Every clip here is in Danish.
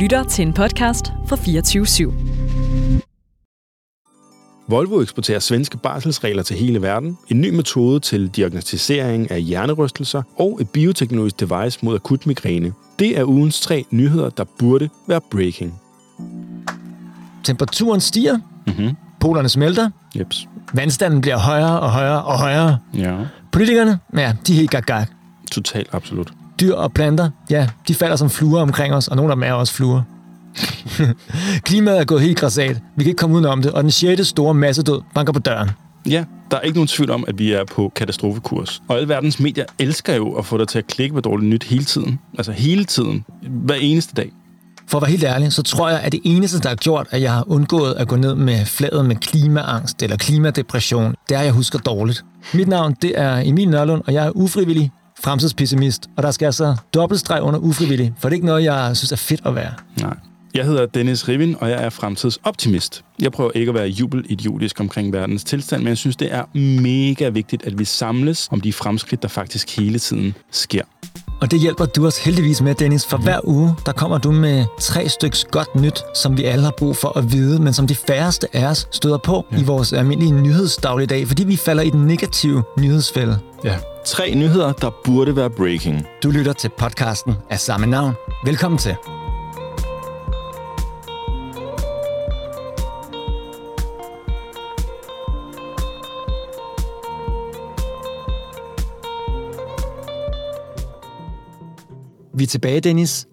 lytter til en podcast fra 24 /7. Volvo eksporterer svenske barselsregler til hele verden, en ny metode til diagnostisering af hjernerystelser og et bioteknologisk device mod akut migræne. Det er ugens tre nyheder, der burde være breaking. Temperaturen stiger, Mhm. polerne smelter, Jeps. vandstanden bliver højere og højere og højere. Ja. Politikerne, ja, de er helt gag Totalt absolut. Dyr og planter, ja, de falder som fluer omkring os, og nogle af dem er også fluer. Klimaet er gået helt græsat. Vi kan ikke komme udenom det, og den sjette store massedød banker på døren. Ja, der er ikke nogen tvivl om, at vi er på katastrofekurs. Og alle verdens medier elsker jo at få dig til at klikke på dårligt nyt hele tiden. Altså hele tiden. Hver eneste dag. For at være helt ærlig, så tror jeg, at det eneste, der har gjort, at jeg har undgået at gå ned med fladet med klimaangst eller klimadepression, det er, at jeg husker dårligt. Mit navn, det er Emil Nørlund, og jeg er ufrivillig fremtidspessimist. Og der skal altså dobbeltstreg under ufrivillig, for det er ikke noget, jeg synes er fedt at være. Nej. Jeg hedder Dennis Rivin, og jeg er fremtidsoptimist. Jeg prøver ikke at være jubelidiotisk omkring verdens tilstand, men jeg synes, det er mega vigtigt, at vi samles om de fremskridt, der faktisk hele tiden sker. Og det hjælper du os heldigvis med, Dennis, for hver uge, der kommer du med tre styks godt nyt, som vi alle har brug for at vide, men som de færreste af os støder på ja. i vores almindelige nyhedsdagligdag, fordi vi falder i den negative nyhedsfælde. Ja. Tre nyheder, der burde være breaking. Du lytter til podcasten af samme navn. Velkommen til. Vi er tilbage, Dennis.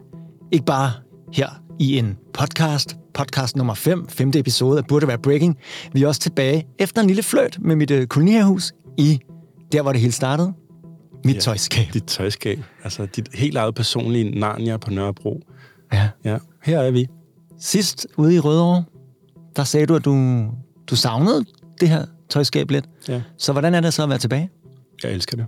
Ikke bare her i en podcast, podcast nummer 5, femte episode af Burde Være Breaking. Vi er også tilbage efter en lille fløjt med mit øh, i der, hvor det hele startede. Mit ja. tøjskab. Dit tøjskab. Altså dit helt eget personlige Narnia på Nørrebro. Ja. Ja, her er vi. Sidst ude i Rødovre, der sagde du, at du, du savnede det her tøjskab lidt. Ja. Så hvordan er det så at være tilbage? Jeg elsker det.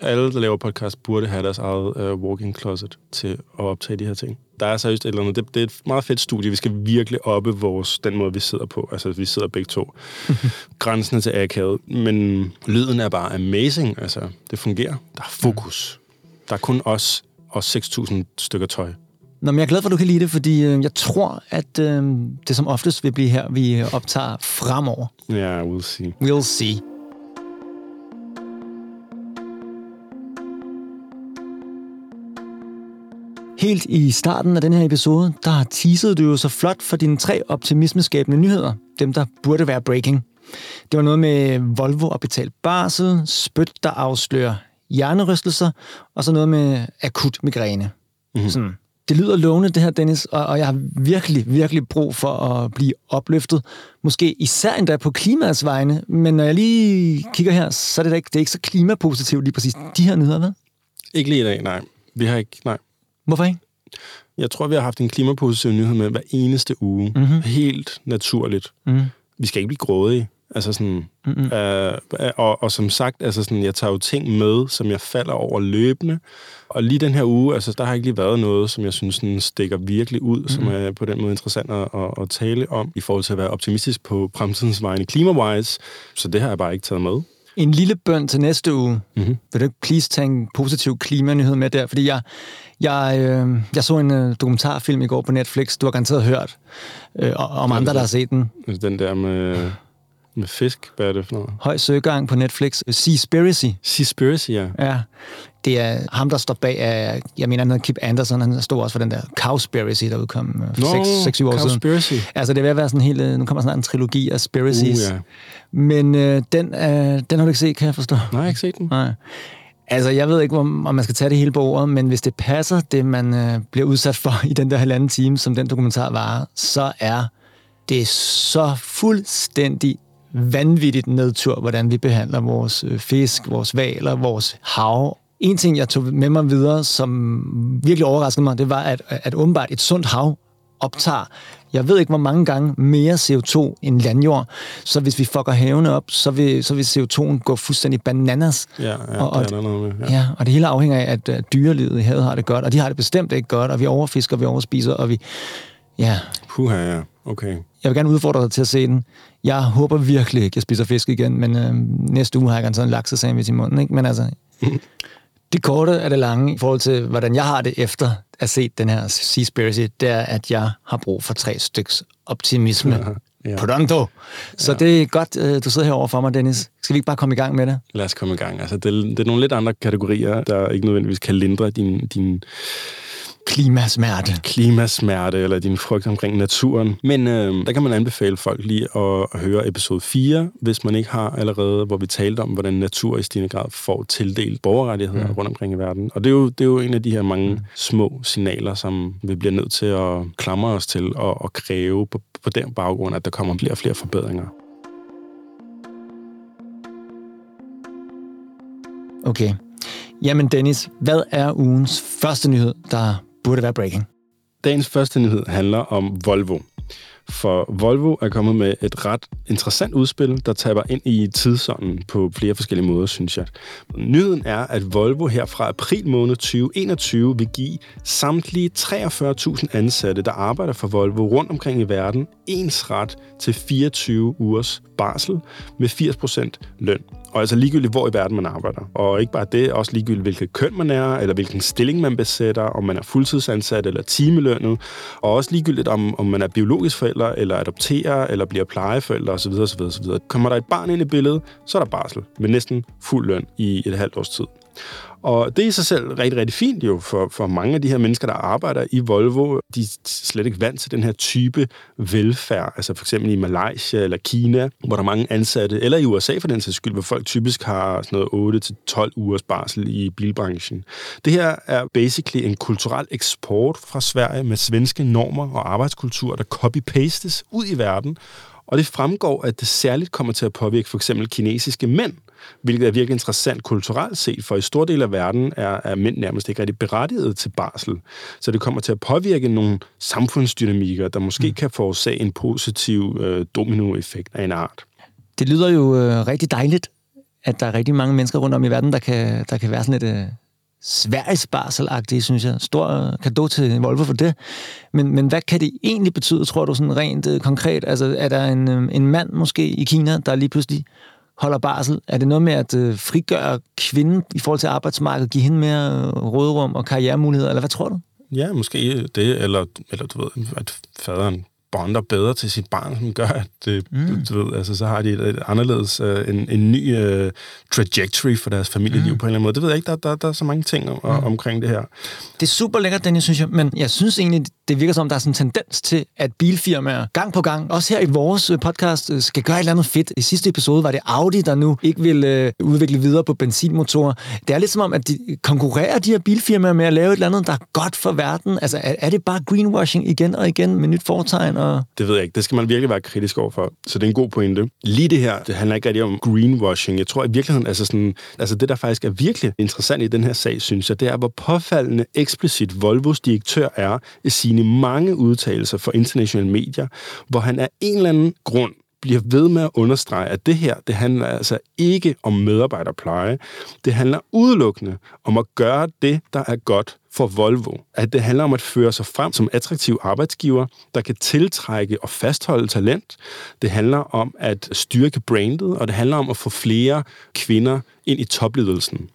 Alle, der laver podcast, burde have deres eget uh, walk-in closet til at optage de her ting. Der er seriøst et eller andet. Det, det er et meget fedt studie. Vi skal virkelig oppe vores, den måde, vi sidder på. Altså, vi sidder begge to. Grænsen til akavet. Men lyden er bare amazing. Altså, det fungerer. Der er fokus. Der er kun os og 6.000 stykker tøj. Nå, men jeg er glad for, at du kan lide det, fordi øh, jeg tror, at øh, det som oftest vil blive her, vi optager fremover. Ja, yeah, we'll see. We'll see. Helt i starten af den her episode, der teasede du jo så flot for dine tre optimismeskabende nyheder. Dem, der burde være breaking. Det var noget med Volvo og betalt barsel, spyt, der afslører hjernerystelser, og så noget med akut migræne. Mm-hmm. Sådan. Det lyder lovende, det her, Dennis, og, og jeg har virkelig, virkelig brug for at blive opløftet. Måske især endda på klimaets vegne, men når jeg lige kigger her, så er det, da ikke, det er ikke så klimapositivt lige præcis de her nyheder, hvad? Ikke lige i dag, nej. Vi har ikke, nej. Hvorfor ikke? Jeg tror, vi har haft en klimapositiv nyhed med hver eneste uge. Mm-hmm. Helt naturligt. Mm. Vi skal ikke blive grådige. Altså sådan, mm-hmm. øh, og, og som sagt, altså sådan, jeg tager jo ting med, som jeg falder over løbende. Og lige den her uge, altså, der har ikke lige været noget, som jeg synes sådan, stikker virkelig ud, mm-hmm. som er på den måde interessant at, at, at tale om, i forhold til at være optimistisk på fremtidens vegne klima-wise. Så det har jeg bare ikke taget med. En lille bøn til næste uge. Mm-hmm. Vil du ikke please tage en positiv klimanyhed med der? Fordi jeg, jeg, øh, jeg så en øh, dokumentarfilm i går på Netflix, du har garanteret hørt, øh, om andre, der har set den. Den der med, med fisk, hvad er det for noget? Høj søgang på Netflix. Seaspiracy. Seaspiracy, ja. Ja. Det er ham, der står bag af, jeg mener, han hedder Kip Anderson, han stod også for den der Cowspiracy, der udkom øh, Nå, 6-7 år Cowspiracy. siden. Altså, det er ved at være sådan helt, øh, nu kommer snart en trilogi af Spiracies. Uh, ja. Men øh, den, øh, den har du ikke set, kan jeg forstå. Nej, jeg har ikke set den. Nej. Altså, jeg ved ikke, om man skal tage det hele på ordet, men hvis det passer, det man øh, bliver udsat for i den der halvanden time, som den dokumentar varer, så er det så fuldstændig vanvittigt nedtur, hvordan vi behandler vores øh, fisk, vores valer, vores hav. En ting, jeg tog med mig videre, som virkelig overraskede mig, det var, at, at åbenbart et sundt hav optager, jeg ved ikke, hvor mange gange mere CO2 end landjord. Så hvis vi fucker havene op, så vil, så vil CO2'en gå fuldstændig bananas. Ja, ja og, og, det med. Ja. ja, og det hele afhænger af, at, at dyrelivet i havet har det godt, og de har det bestemt ikke godt, og vi overfisker, vi overspiser, og vi... Ja, Puha, ja. Okay. jeg vil gerne udfordre dig til at se den. Jeg håber virkelig ikke, at jeg spiser fisk igen, men øh, næste uge har jeg gerne sådan en laksesandwich i munden, ikke? Men altså, Det korte er det lange i forhold til, hvordan jeg har det efter at have set den her Seaspiracy, det er, at jeg har brug for tre styks optimisme. Ja. Pronto. Så ja. det er godt, øh, du sidder herovre for mig, Dennis. Skal vi ikke bare komme i gang med det? Lad os komme i gang. Altså, det, er, det er nogle lidt andre kategorier, der ikke nødvendigvis kan lindre din, din Klimasmerte. Klimasmerte, eller din frygt omkring naturen. Men øh, der kan man anbefale folk lige at, at høre episode 4, hvis man ikke har allerede, hvor vi talte om, hvordan natur i stigende grad får tildelt borgerrettigheder mm. rundt omkring i verden. Og det er, jo, det er jo en af de her mange mm. små signaler, som vi bliver nødt til at klamre os til og, og kræve på, på den baggrund, at der kommer flere og flere forbedringer. Okay. Jamen Dennis, hvad er ugens første nyhed, der burde være breaking. Dagens første nyhed handler om Volvo. For Volvo er kommet med et ret interessant udspil, der taber ind i tidsånden på flere forskellige måder, synes jeg. Nyheden er, at Volvo her fra april måned 2021 vil give samtlige 43.000 ansatte, der arbejder for Volvo rundt omkring i verden, ens ret til 24 ugers barsel med 80% løn. Og altså ligegyldigt, hvor i verden man arbejder. Og ikke bare det, også ligegyldigt, hvilket køn man er, eller hvilken stilling man besætter, om man er fuldtidsansat eller timelønnet. Og også ligegyldigt, om, om man er biologisk forælder, eller adopterer, eller bliver plejeforælder osv. osv., osv. Kommer der et barn ind i billedet, så er der barsel med næsten fuld løn i et halvt års tid. Og det er i sig selv rigtig, rigtig fint jo for, for mange af de her mennesker, der arbejder i Volvo. De er slet ikke vant til den her type velfærd. Altså for eksempel i Malaysia eller Kina, hvor der er mange ansatte, eller i USA for den sags skyld, hvor folk typisk har sådan noget 8-12 ugers barsel i bilbranchen. Det her er basically en kulturel eksport fra Sverige med svenske normer og arbejdskultur, der copy-pastes ud i verden, og det fremgår, at det særligt kommer til at påvirke for eksempel kinesiske mænd, hvilket er virkelig interessant kulturelt set, for i store dele af verden er, er mænd nærmest ikke rigtig berettiget til barsel. Så det kommer til at påvirke nogle samfundsdynamikker, der måske mm. kan forårsage en positiv øh, dominoeffekt af en art. Det lyder jo øh, rigtig dejligt, at der er rigtig mange mennesker rundt om i verden, der kan, der kan være sådan lidt... Øh Sveriges barselagtige, synes jeg. Stor kado til Volvo for det. Men, men hvad kan det egentlig betyde, tror du, sådan rent uh, konkret? Altså, er der en, uh, en mand måske i Kina, der lige pludselig holder barsel? Er det noget med at øh, frigøre kvinden i forhold til arbejdsmarkedet, give hende mere øh, uh, rådrum og karrieremuligheder, eller hvad tror du? Ja, måske det, eller, eller du ved, at faderen bonder bedre til sit barn, som gør, at det, mm. du ved, altså, så har de et, et anderledes, uh, en, en ny uh, trajectory for deres familieliv mm. på en eller anden måde. Det ved jeg ikke, der, der, der er så mange ting om, mm. omkring det her. Det er super lækkert, Daniel, synes jeg, men jeg synes egentlig, det virker som, der er sådan en tendens til, at bilfirmaer gang på gang, også her i vores øh, podcast, skal gøre et eller andet fedt. I sidste episode var det Audi, der nu ikke vil uh, udvikle videre på benzinmotorer. Det er lidt som om, at de konkurrerer de her bilfirmaer med at lave et eller andet, der er godt for verden. Altså, er, er det bare greenwashing igen og igen med nyt foretegn? Og... Det ved jeg ikke. Det skal man virkelig være kritisk over for. Så det er en god pointe. Lige det her, det handler ikke rigtig om greenwashing. Jeg tror i virkeligheden, altså, sådan, altså det, der faktisk er virkelig interessant i den her sag, synes jeg, det er, hvor påfaldende eksplicit Volvos direktør er i sine mange udtalelser for internationale medier, hvor han af en eller anden grund bliver ved med at understrege, at det her, det handler altså ikke om medarbejderpleje. Det handler udelukkende om at gøre det, der er godt for Volvo. At det handler om at føre sig frem som attraktiv arbejdsgiver, der kan tiltrække og fastholde talent. Det handler om at styrke brandet, og det handler om at få flere kvinder ind i topledelsen.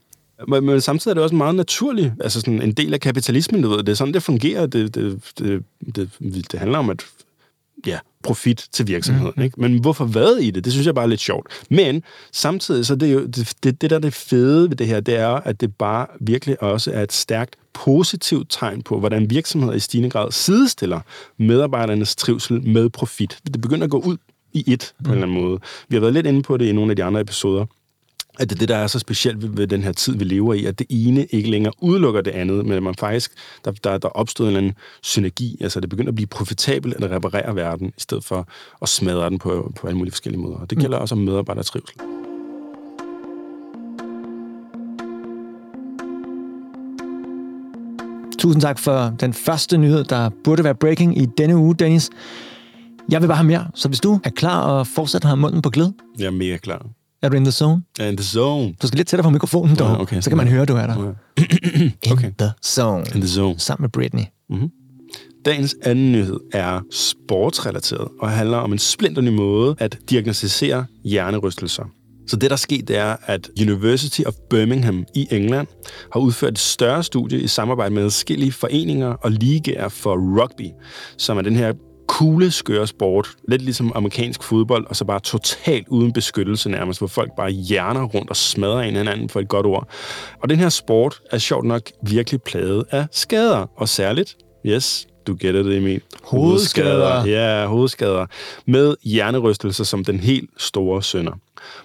Men, men samtidig er det også meget naturligt, altså sådan en del af kapitalismen, du ved, det er sådan, det fungerer. Det, det, det, det, det handler om at ja, profit til virksomheden. Mm. Ikke? Men hvorfor hvad i det? Det synes jeg bare er lidt sjovt. Men samtidig, så det er jo, det, det, det der er det fede ved det her, det er, at det bare virkelig også er et stærkt positivt tegn på, hvordan virksomheder i stigende grad sidestiller medarbejdernes trivsel med profit. Det begynder at gå ud i et på en eller anden måde. Vi har været lidt inde på det i nogle af de andre episoder at det, det, der er så specielt ved, ved den her tid, vi lever i, at det ene ikke længere udelukker det andet, men at man faktisk, der, der, der opstod en eller anden synergi, altså det begynder at blive profitabelt at reparere verden, i stedet for at smadre den på, på alle mulige forskellige måder. Og det gælder mm. også om medarbejdertrivsel. Tusind tak for den første nyhed, der burde være breaking i denne uge, Dennis. Jeg vil bare have mere, så hvis du er klar og fortsat har munden på glæde. Jeg er mega klar. Er du in the zone? Jeg er in the zone. Du skal lidt tættere på mikrofonen, dog. Ja, okay. Så kan man høre, du er der. Okay. in the zone. In the zone. Sammen med Britney. Mm-hmm. Dagens anden nyhed er sportsrelateret og handler om en splinterny måde at diagnostisere hjernerystelser. Så det, der er sket, det er, at University of Birmingham i England har udført et større studie i samarbejde med forskellige foreninger og ligaer for rugby, som er den her kugleskøre sport, lidt ligesom amerikansk fodbold, og så bare totalt uden beskyttelse nærmest, hvor folk bare hjerner rundt og smadrer en hinanden for et godt ord. Og den her sport er sjovt nok virkelig plaget af skader, og særligt, yes, du gætter det, Emil. Hovedskader. Ja, hovedskader. Med hjernerystelser som den helt store sønder.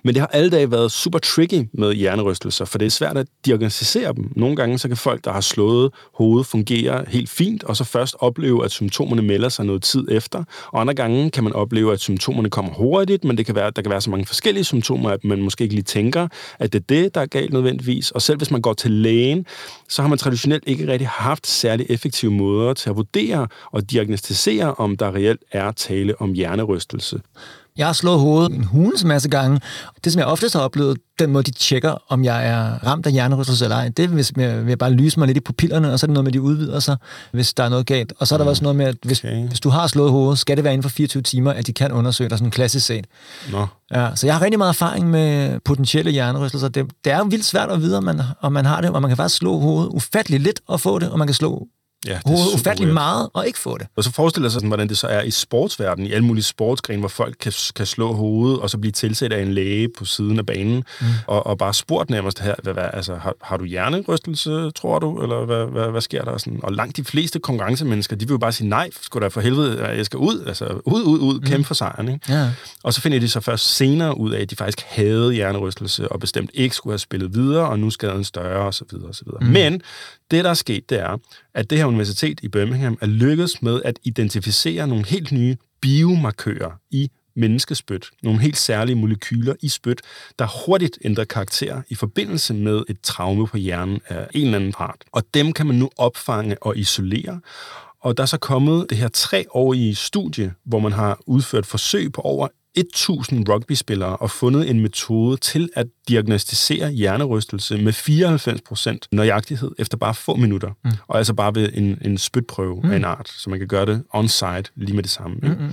Men det har alle dage været super tricky med hjernerystelser, for det er svært at diagnostisere dem. Nogle gange så kan folk, der har slået hovedet, fungere helt fint, og så først opleve, at symptomerne melder sig noget tid efter. Og andre gange kan man opleve, at symptomerne kommer hurtigt, men det kan være, der kan være så mange forskellige symptomer, at man måske ikke lige tænker, at det er det, der er galt nødvendigvis. Og selv hvis man går til lægen, så har man traditionelt ikke rigtig haft særlig effektive måder til at vurdere og diagnostisere, om der reelt er tale om hjernerystelse. Jeg har slået hovedet en hulens masse gange. Det, som jeg oftest har oplevet, den måde, de tjekker, om jeg er ramt af hjernerystelse eller ej, det er, hvis jeg, jeg bare lyse mig lidt i pupillerne, og så er det noget med, at de udvider sig, hvis der er noget galt. Og så er der mm. også noget med, at hvis, okay. hvis du har slået hovedet, skal det være inden for 24 timer, at de kan undersøge dig sådan klassisk set. Nå. Ja, så jeg har rigtig meget erfaring med potentielle hjernerystelser. Det, det er jo vildt svært at vide, om man, om man har det, og man kan faktisk slå hovedet ufatteligt lidt og få det, og man kan slå Ja, det er ufattelig meget og ikke få det. Og så forestiller sig, sådan, hvordan det så er i sportsverdenen, i alle mulige sportsgrene, hvor folk kan, kan slå hovedet og så blive tilsat af en læge på siden af banen, mm. og, og bare spurgt nærmest her, hvad, hvad, altså, har, har du hjernerystelse, tror du, eller hvad, hvad, hvad sker der? Sådan? Og langt de fleste konkurrencemennesker, de vil jo bare sige, nej, skulle da for helvede, jeg skal ud, altså ud, ud, ud, kæmpe mm. for sejren. Ikke? Ja. Og så finder de så først senere ud af, at de faktisk havde hjernerystelse, og bestemt ikke skulle have spillet videre, og nu skaden større, og så videre, og så videre. Mm. Men det, der er sket, det er, at det her universitet i Birmingham er lykkedes med at identificere nogle helt nye biomarkører i menneskespyt, nogle helt særlige molekyler i spyt, der hurtigt ændrer karakter i forbindelse med et traume på hjernen af en eller anden part. Og dem kan man nu opfange og isolere, og der er så kommet det her treårige studie, hvor man har udført forsøg på over 1000 rugbyspillere og fundet en metode til at diagnostisere hjernerystelse med 94% nøjagtighed efter bare få minutter. Mm. Og altså bare ved en, en spytprøve mm. af en art, så man kan gøre det on-site lige med det samme. Mm, mm, mm.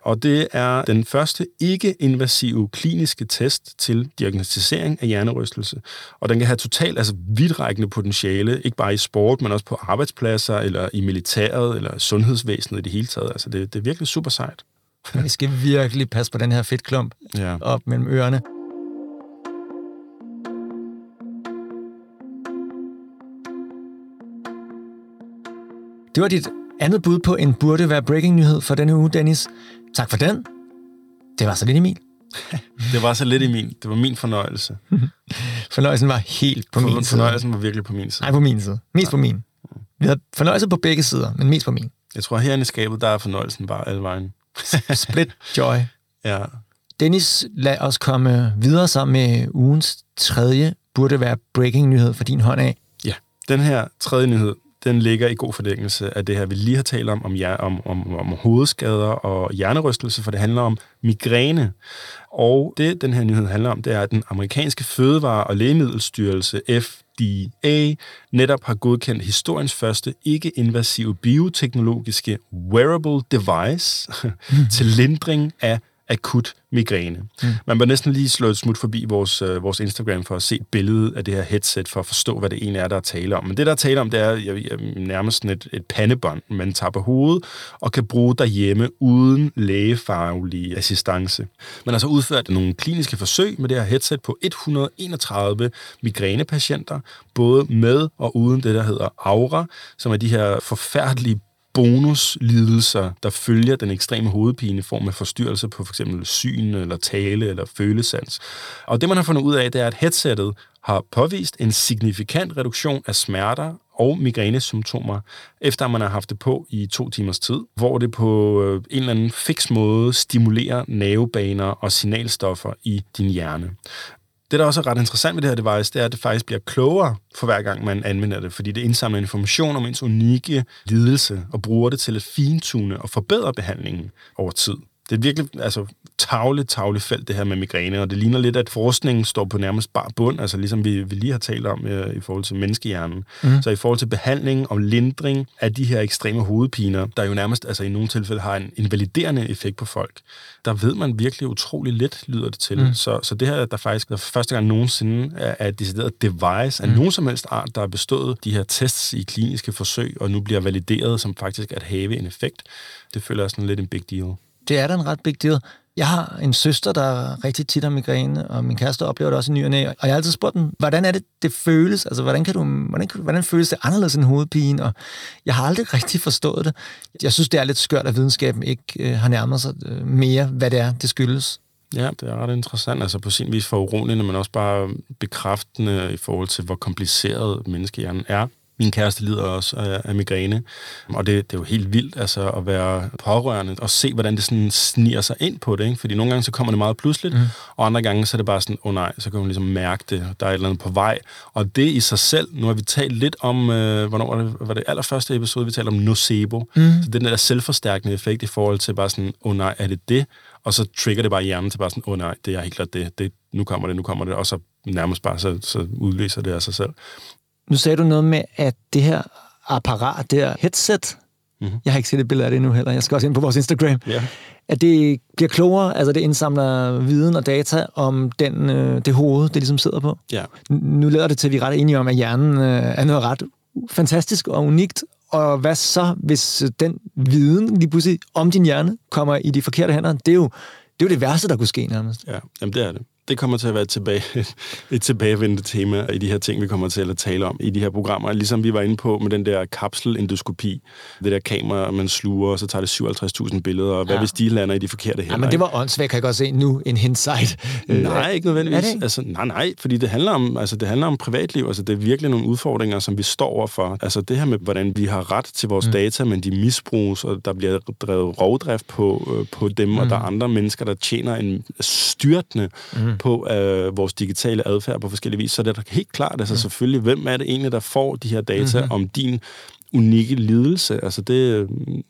Og det er den første ikke-invasive kliniske test til diagnostisering af hjernerystelse. Og den kan have totalt altså vidtrækkende potentiale, ikke bare i sport, men også på arbejdspladser, eller i militæret, eller sundhedsvæsenet i det hele taget. Altså det, det er virkelig super sejt. Vi skal virkelig passe på den her fedtklump ja. op mellem ørerne. Det var dit andet bud på en burde være breaking-nyhed for denne uge, Dennis. Tak for den. Det var så lidt Emil. det var så lidt Emil. Det var min fornøjelse. Fornøjelsen var helt på for, min side. Fornøjelsen var virkelig på min side. Nej, på min side. Mest ja. på min. Vi havde fornøjelse på begge sider, men mest på min. Jeg tror, herinde i skabet, der er fornøjelsen bare alle vejen. Split joy. Ja. Dennis, lad os komme videre sammen med ugens tredje, burde være breaking-nyhed for din hånd af. Ja, den her tredje nyhed, den ligger i god forlængelse af det her, vi lige har talt om, om, om, om, om hovedskader og hjernerystelse, for det handler om migræne. Og det, den her nyhed handler om, det er, at den amerikanske fødevare- og lægemiddelstyrelse, FDA, netop har godkendt historiens første ikke-invasive bioteknologiske wearable device til lindring af akut migræne. Mm. Man bør næsten lige slå et smut forbi vores, øh, vores Instagram for at se et billede af det her headset, for at forstå, hvad det egentlig er, der er tale om. Men det, der er tale om, det er jeg, jeg, nærmest et, et pandebånd, man tager på hovedet og kan bruge derhjemme uden lægefaglig assistance. Man har så udført nogle kliniske forsøg med det her headset på 131 migrænepatienter, både med og uden det, der hedder aura, som er de her forfærdelige bonuslidelser, der følger den ekstreme hovedpine i form af forstyrrelse på f.eks. Syn eller tale eller følesans. Og det, man har fundet ud af, det er, at headsettet har påvist en signifikant reduktion af smerter og migrænesymptomer, efter man har haft det på i to timers tid, hvor det på øh, en eller anden fix måde stimulerer nervebaner og signalstoffer i din hjerne. Det, der også er ret interessant med det her device, det er, at det faktisk bliver klogere for hver gang, man anvender det, fordi det indsamler information om ens unikke lidelse og bruger det til at fintune og forbedre behandlingen over tid. Det er virkelig, altså, tavle, tavle felt, det her med migræne, og det ligner lidt, at forskningen står på nærmest bare bund, altså ligesom vi, vi lige har talt om øh, i forhold til menneskehjernen. Mm. Så i forhold til behandling og lindring af de her ekstreme hovedpiner, der jo nærmest altså i nogle tilfælde har en invaliderende effekt på folk, der ved man virkelig utrolig lidt, lyder det til. Mm. Så, så det her, der faktisk der første gang nogensinde er, er et decideret device af mm. nogen som helst art, der har bestået de her tests i kliniske forsøg, og nu bliver valideret som faktisk at have en effekt, det føler jeg sådan lidt en big deal. Det er da en ret big deal. Jeg har en søster, der rigtig tit har migræne, og min kæreste oplever det også i ny og næ. Og jeg har altid spurgt dem, hvordan er det, det føles? Altså, hvordan, kan du, hvordan, kan, hvordan føles det anderledes end hovedpine? Og jeg har aldrig rigtig forstået det. Jeg synes, det er lidt skørt, at videnskaben ikke øh, har nærmet sig øh, mere, hvad det er, det skyldes. Ja, det er ret interessant. Altså på sin vis for uroligende, men også bare bekræftende i forhold til, hvor kompliceret menneskehjernen er. Min kæreste lider også af, af migræne, og det, det er jo helt vildt altså, at være pårørende og se, hvordan det sådan sniger sig ind på det. Ikke? Fordi nogle gange så kommer det meget pludseligt, mm. og andre gange så er det bare sådan, åh oh, nej, så kan man ligesom mærke det, der er et eller andet på vej. Og det i sig selv, nu har vi talt lidt om, øh, hvornår var det, var det allerførste episode, vi talte om nocebo. Mm. Så den der selvforstærkende effekt i forhold til bare sådan, åh oh, nej, er det det? Og så trigger det bare hjernen til bare sådan, åh oh, nej, det er helt klart det. det. Nu kommer det, nu kommer det. Og så nærmest bare, så, så udløser det af sig selv. Nu sagde du noget med, at det her apparat, det her headset, mm-hmm. jeg har ikke set et billede af det nu heller, jeg skal også ind på vores Instagram, ja. at det bliver klogere, altså det indsamler viden og data om den, øh, det hoved, det ligesom sidder på. Ja. Nu lader det til, at vi er ret enige om, at hjernen øh, er noget ret fantastisk og unikt, og hvad så, hvis den viden lige pludselig om din hjerne kommer i de forkerte hænder? Det er jo det, er jo det værste, der kunne ske nærmest. Ja, jamen det er det det kommer til at være et, tilbage, et tilbagevendende tema i de her ting, vi kommer til at tale om i de her programmer. Ligesom vi var inde på med den der kapselendoskopi, det der kamera, man sluger, og så tager det 57.000 billeder, og hvad ja. hvis de lander i de forkerte hænder? Ja, men det var åndssvagt, kan jeg godt se nu, en hindsight. Nej, ikke nødvendigvis. Er det? Altså, nej, nej, fordi det handler, om, altså, det handler om privatliv, altså det er virkelig nogle udfordringer, som vi står overfor. Altså det her med, hvordan vi har ret til vores mm. data, men de misbruges, og der bliver drevet rovdrift på, øh, på dem, mm. og der er andre mennesker, der tjener en styrtende mm på øh, vores digitale adfærd på forskellige vis, så det er helt klart, altså mm. selvfølgelig, hvem er det egentlig, der får de her data mm-hmm. om din unikke lidelse. Altså det,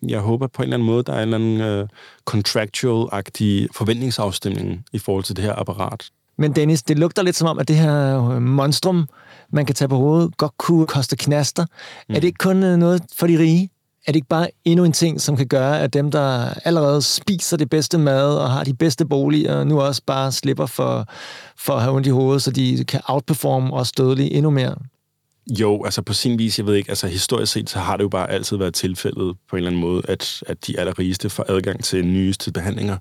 jeg håber på en eller anden måde, der er en eller anden øh, contractual-agtig forventningsafstemning i forhold til det her apparat. Men Dennis, det lugter lidt som om, at det her øh, monstrum, man kan tage på hovedet, godt kunne koste knaster. Mm. Er det ikke kun øh, noget for de rige? Er det ikke bare endnu en ting, som kan gøre, at dem, der allerede spiser det bedste mad og har de bedste boliger, nu også bare slipper for, for at have ondt i hovedet, så de kan outperforme os dødelige endnu mere? Jo, altså på sin vis, jeg ved ikke, altså historisk set, så har det jo bare altid været tilfældet på en eller anden måde, at, at de allerrigeste får adgang til nyeste behandlinger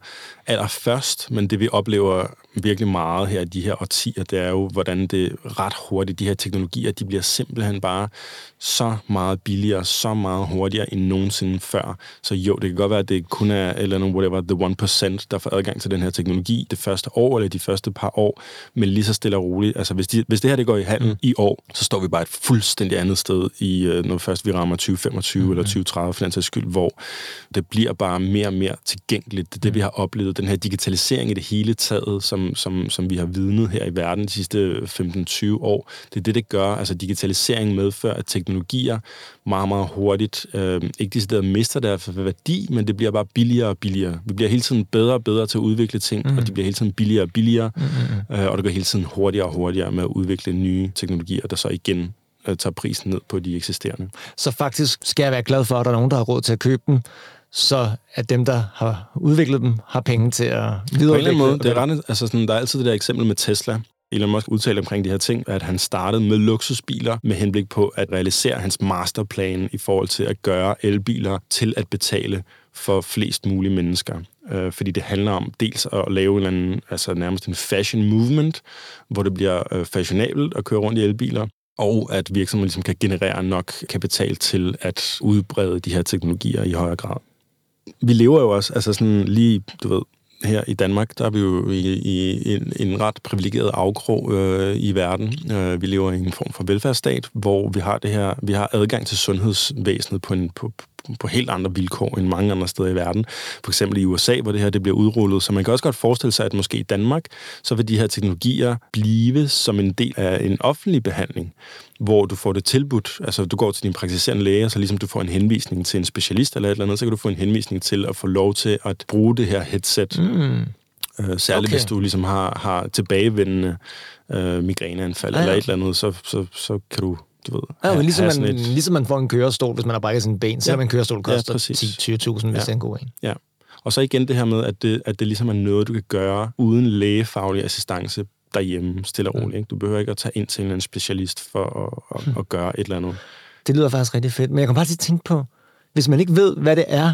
allerførst, men det vi oplever virkelig meget her i de her årtier, det er jo, hvordan det ret hurtigt, de her teknologier, de bliver simpelthen bare så meget billigere, så meget hurtigere end nogensinde før. Så jo, det kan godt være, at det kun er eller nogen, whatever, the 1%, der får adgang til den her teknologi det første år, eller de første par år, men lige så stille og roligt. Altså, hvis, de, hvis det her det går i handel mm. i år, så står vi bare et fuldstændig andet sted, i, øh, når først vi rammer 2025 mm. eller 2030 for den skyld, hvor det bliver bare mere og mere tilgængeligt. Det er det, mm. vi har oplevet. Den her digitalisering i det hele taget, som, som, som vi har vidnet her i verden de sidste 15-20 år, det er det, det gør. Altså digitalisering medfører, at teknologier meget, meget hurtigt øh, ikke decideret mister deres værdi, men det bliver bare billigere og billigere. Vi bliver hele tiden bedre og bedre til at udvikle ting, mm. og de bliver hele tiden billigere og billigere, mm. øh, og det går hele tiden hurtigere og hurtigere med at udvikle nye teknologier, der så igen øh, tager prisen ned på de eksisterende. Så faktisk skal jeg være glad for, at der er nogen, der har råd til at købe dem, så at dem, der har udviklet dem, har penge til at videreudvikle. På en eller anden måde, det er ret, altså sådan, der er altid det der eksempel med Tesla. Elon Musk udtalte omkring de her ting, at han startede med luksusbiler med henblik på at realisere hans masterplan i forhold til at gøre elbiler til at betale for flest mulige mennesker. Øh, fordi det handler om dels at lave en eller anden, altså nærmest en fashion movement, hvor det bliver øh, fashionabelt at køre rundt i elbiler, og at virksomheden ligesom kan generere nok kapital til at udbrede de her teknologier i højere grad. Vi lever jo også, altså sådan lige, du ved, her i Danmark, der er vi jo i, i en, en ret privilegeret afkrog øh, i verden. Øh, vi lever i en form for velfærdsstat, hvor vi har det her, vi har adgang til sundhedsvæsenet på, en, på, på helt andre vilkår end mange andre steder i verden. For eksempel i USA, hvor det her det bliver udrullet. Så man kan også godt forestille sig, at måske i Danmark, så vil de her teknologier blive som en del af en offentlig behandling, hvor du får det tilbudt. Altså, du går til din praktiserende læge, så ligesom du får en henvisning til en specialist eller et eller andet, så kan du få en henvisning til at få lov til at bruge det her headset. Mm Øh, særligt okay. hvis du ligesom har, har tilbagevendende øh, migræneanfald ja, ja. eller et eller andet, så, så, så kan du du ved, ja, men ligesom, man, et... ligesom man får en kørestol, hvis man har brækket sin ben, selvom ja. en kørestol koster ja, 10-20.000, hvis ja. det er en god en. Ja. Og så igen det her med, at det, at det ligesom er noget, du kan gøre uden lægefaglig assistance derhjemme, stille og roligt. Ikke? Du behøver ikke at tage ind til en specialist for at, at, at gøre et eller andet. Det lyder faktisk rigtig fedt. Men jeg kan bare lige tænke på, hvis man ikke ved, hvad det er,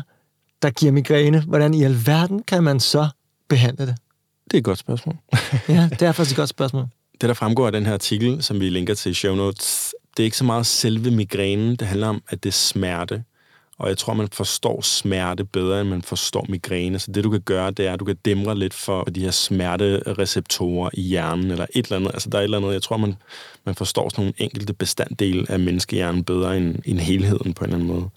der giver migræne, hvordan i alverden kan man så behandle det? Det er et godt spørgsmål. ja, det er faktisk et godt spørgsmål. Det, der fremgår af den her artikel, som vi linker til i show notes, det er ikke så meget selve migrænen, det handler om, at det er smerte. Og jeg tror, man forstår smerte bedre, end man forstår migræne. Så det, du kan gøre, det er, at du kan dæmre lidt for de her smertereceptorer i hjernen, eller et eller andet. Altså, der er et eller andet, jeg tror, man, man forstår sådan nogle enkelte bestanddele af menneskehjernen bedre end, end helheden på en eller anden måde.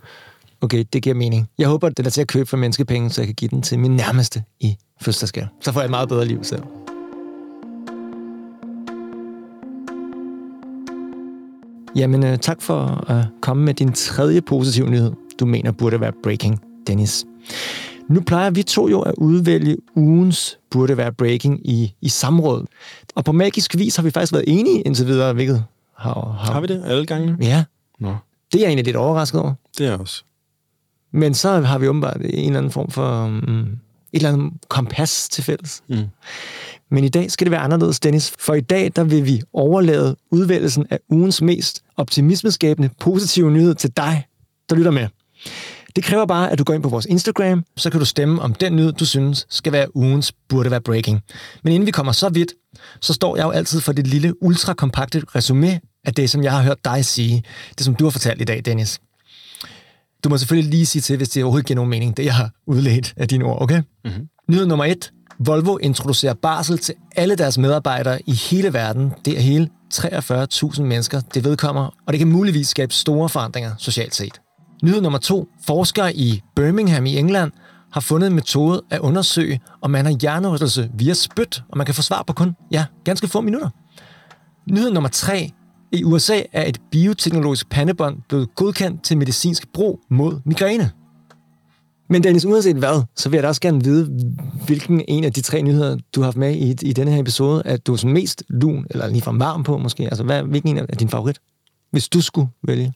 Okay, det giver mening. Jeg håber, det er til at købe for menneskepenge, så jeg kan give den til min nærmeste i fødselsdagsgave. Så får jeg et meget bedre liv selv. Jamen, øh, tak for at komme med din tredje positive nyhed, du mener burde være breaking, Dennis. Nu plejer vi to jo at udvælge ugens burde være breaking i, i samråd. Og på magisk vis har vi faktisk været enige indtil videre, hvilket har... Har, har vi det alle gange? Ja. Nå. Det er jeg egentlig lidt overrasket over. Det er også. Men så har vi åbenbart en eller anden form for um, et eller andet kompas til fælles. Mm. Men i dag skal det være anderledes, Dennis, for i dag der vil vi overlade udvælgelsen af ugens mest optimismeskabende positive nyhed til dig, der lytter med. Det kræver bare, at du går ind på vores Instagram, så kan du stemme om den nyhed, du synes skal være ugens burde være breaking. Men inden vi kommer så vidt, så står jeg jo altid for det lille ultrakompakte resume af det, som jeg har hørt dig sige. Det, som du har fortalt i dag, Dennis. Du må selvfølgelig lige sige til, hvis det overhovedet giver nogen mening, det jeg har udledt af dine ord, okay? Mm-hmm. Nyhed nummer et. Volvo introducerer barsel til alle deres medarbejdere i hele verden. Det er hele 43.000 mennesker, det vedkommer, og det kan muligvis skabe store forandringer socialt set. Nyhed nummer to. Forskere i Birmingham i England har fundet en metode at undersøge, om man har hjernerystelse via spyt, og man kan få svar på kun, ja, ganske få minutter. Nyhed nummer tre. I USA er et bioteknologisk pandebånd blevet godkendt til medicinsk brug mod migræne. Men Dennis, uanset hvad, så vil jeg da også gerne vide, hvilken en af de tre nyheder, du har haft med i, i denne her episode, at du er sådan mest lun, eller ligefrem varm på måske. Altså, hvad, hvilken en er din favorit, hvis du skulle vælge?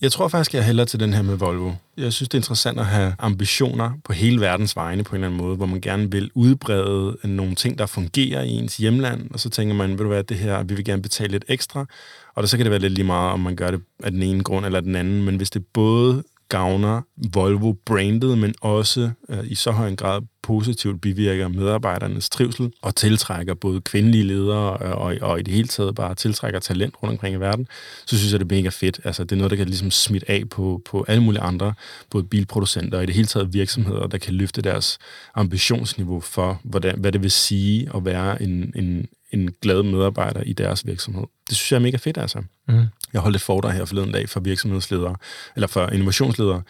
Jeg tror faktisk, jeg hælder til den her med Volvo. Jeg synes, det er interessant at have ambitioner på hele verdens vegne på en eller anden måde, hvor man gerne vil udbrede nogle ting, der fungerer i ens hjemland, og så tænker man, vil du være det her, vi vil gerne betale lidt ekstra, og så kan det være lidt lige meget, om man gør det af den ene grund eller den anden, men hvis det både gavner Volvo-brandet, men også øh, i så høj en grad positivt bivirker medarbejdernes trivsel og tiltrækker både kvindelige ledere og, og, og i det hele taget bare tiltrækker talent rundt omkring i verden, så synes jeg, det er mega fedt. Altså, det er noget, der kan ligesom smitte af på, på alle mulige andre, både bilproducenter og i det hele taget virksomheder, der kan løfte deres ambitionsniveau for, hvordan, hvad det vil sige at være en, en, en glad medarbejder i deres virksomhed. Det synes jeg er mega fedt, altså. Mm. Jeg holdt et foredrag her forleden dag for virksomhedsledere, eller for innovationsledere,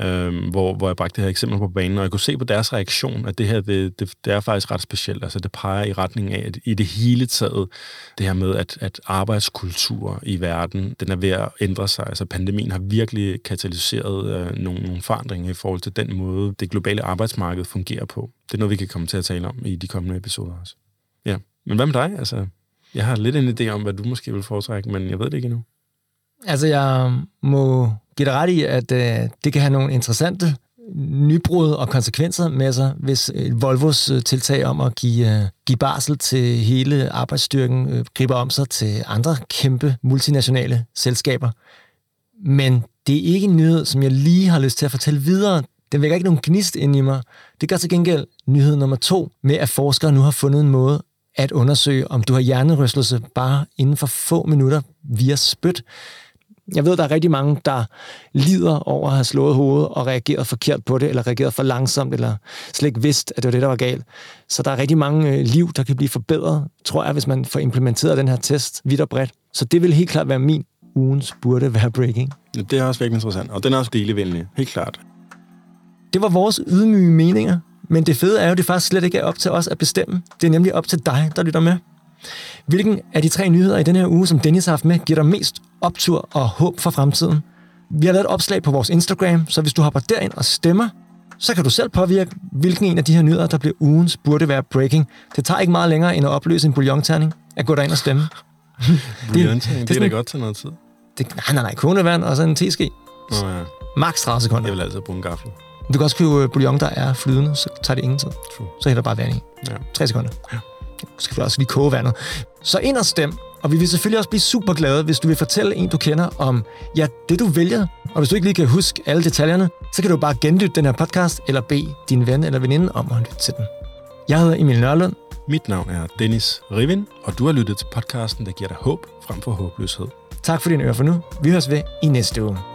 øh, hvor, hvor jeg bragte det her eksempel på banen, og jeg kunne se på deres reaktion, at det her, det, det, det er faktisk ret specielt. Altså, det peger i retning af, at i det hele taget, det her med, at, at arbejdskultur i verden, den er ved at ændre sig. Altså, pandemien har virkelig katalyseret øh, nogle, nogle forandringer i forhold til den måde, det globale arbejdsmarked fungerer på. Det er noget, vi kan komme til at tale om i de kommende episoder også. Ja. Men hvad med dig? Altså, jeg har lidt en idé om, hvad du måske vil foretrække, men jeg ved det ikke endnu. Altså, jeg må give dig ret i, at øh, det kan have nogle interessante nybrud og konsekvenser med sig, hvis øh, Volvos øh, tiltag om at give, øh, give barsel til hele arbejdsstyrken øh, griber om sig til andre kæmpe multinationale selskaber. Men det er ikke en nyhed, som jeg lige har lyst til at fortælle videre. Den vækker ikke nogen gnist ind i mig. Det gør til gengæld nyhed nummer to med, at forskere nu har fundet en måde at undersøge, om du har hjernerystelse bare inden for få minutter via spyt. Jeg ved, der er rigtig mange, der lider over at have slået hovedet og reageret forkert på det, eller reageret for langsomt, eller slet ikke vidst, at det var det, der var galt. Så der er rigtig mange øh, liv, der kan blive forbedret, tror jeg, hvis man får implementeret den her test vidt og bredt. Så det vil helt klart være min ugens burde være breaking. Det er også virkelig interessant, og den er også delevenlig, helt klart. Det var vores ydmyge meninger men det fede er jo, at det faktisk slet ikke er op til os at bestemme. Det er nemlig op til dig, der lytter med. Hvilken af de tre nyheder i den her uge, som Dennis har haft med, giver dig mest optur og håb for fremtiden? Vi har lavet et opslag på vores Instagram, så hvis du hopper derind og stemmer, så kan du selv påvirke, hvilken en af de her nyheder, der bliver ugens, burde være breaking. Det tager ikke meget længere end at opløse en bouillonterning, at gå derind og stemme. Bouillon, det, det, er da sådan- godt til noget tid. Det, nej, nej, nej, kogende og så en teske. Nå, ja. Max 30 sekunder. Jeg vil altid bruge en gaffel. Du kan også købe øh, bouillon, der er flydende, så tager det ingen tid. True. Så hælder bare vand i. Ja. 3 sekunder. Ja. Du skal selvfølgelig også lige koge vandet. Så ind og stem, og vi vil selvfølgelig også blive super glade, hvis du vil fortælle en, du kender, om ja, det du vælger. Og hvis du ikke lige kan huske alle detaljerne, så kan du bare genlytte den her podcast, eller bede din ven eller veninde om at lytte til den. Jeg hedder Emil Nørlund. Mit navn er Dennis Rivin, og du har lyttet til podcasten, der giver dig håb frem for håbløshed. Tak for din øre for nu. Vi høres ved i næste uge.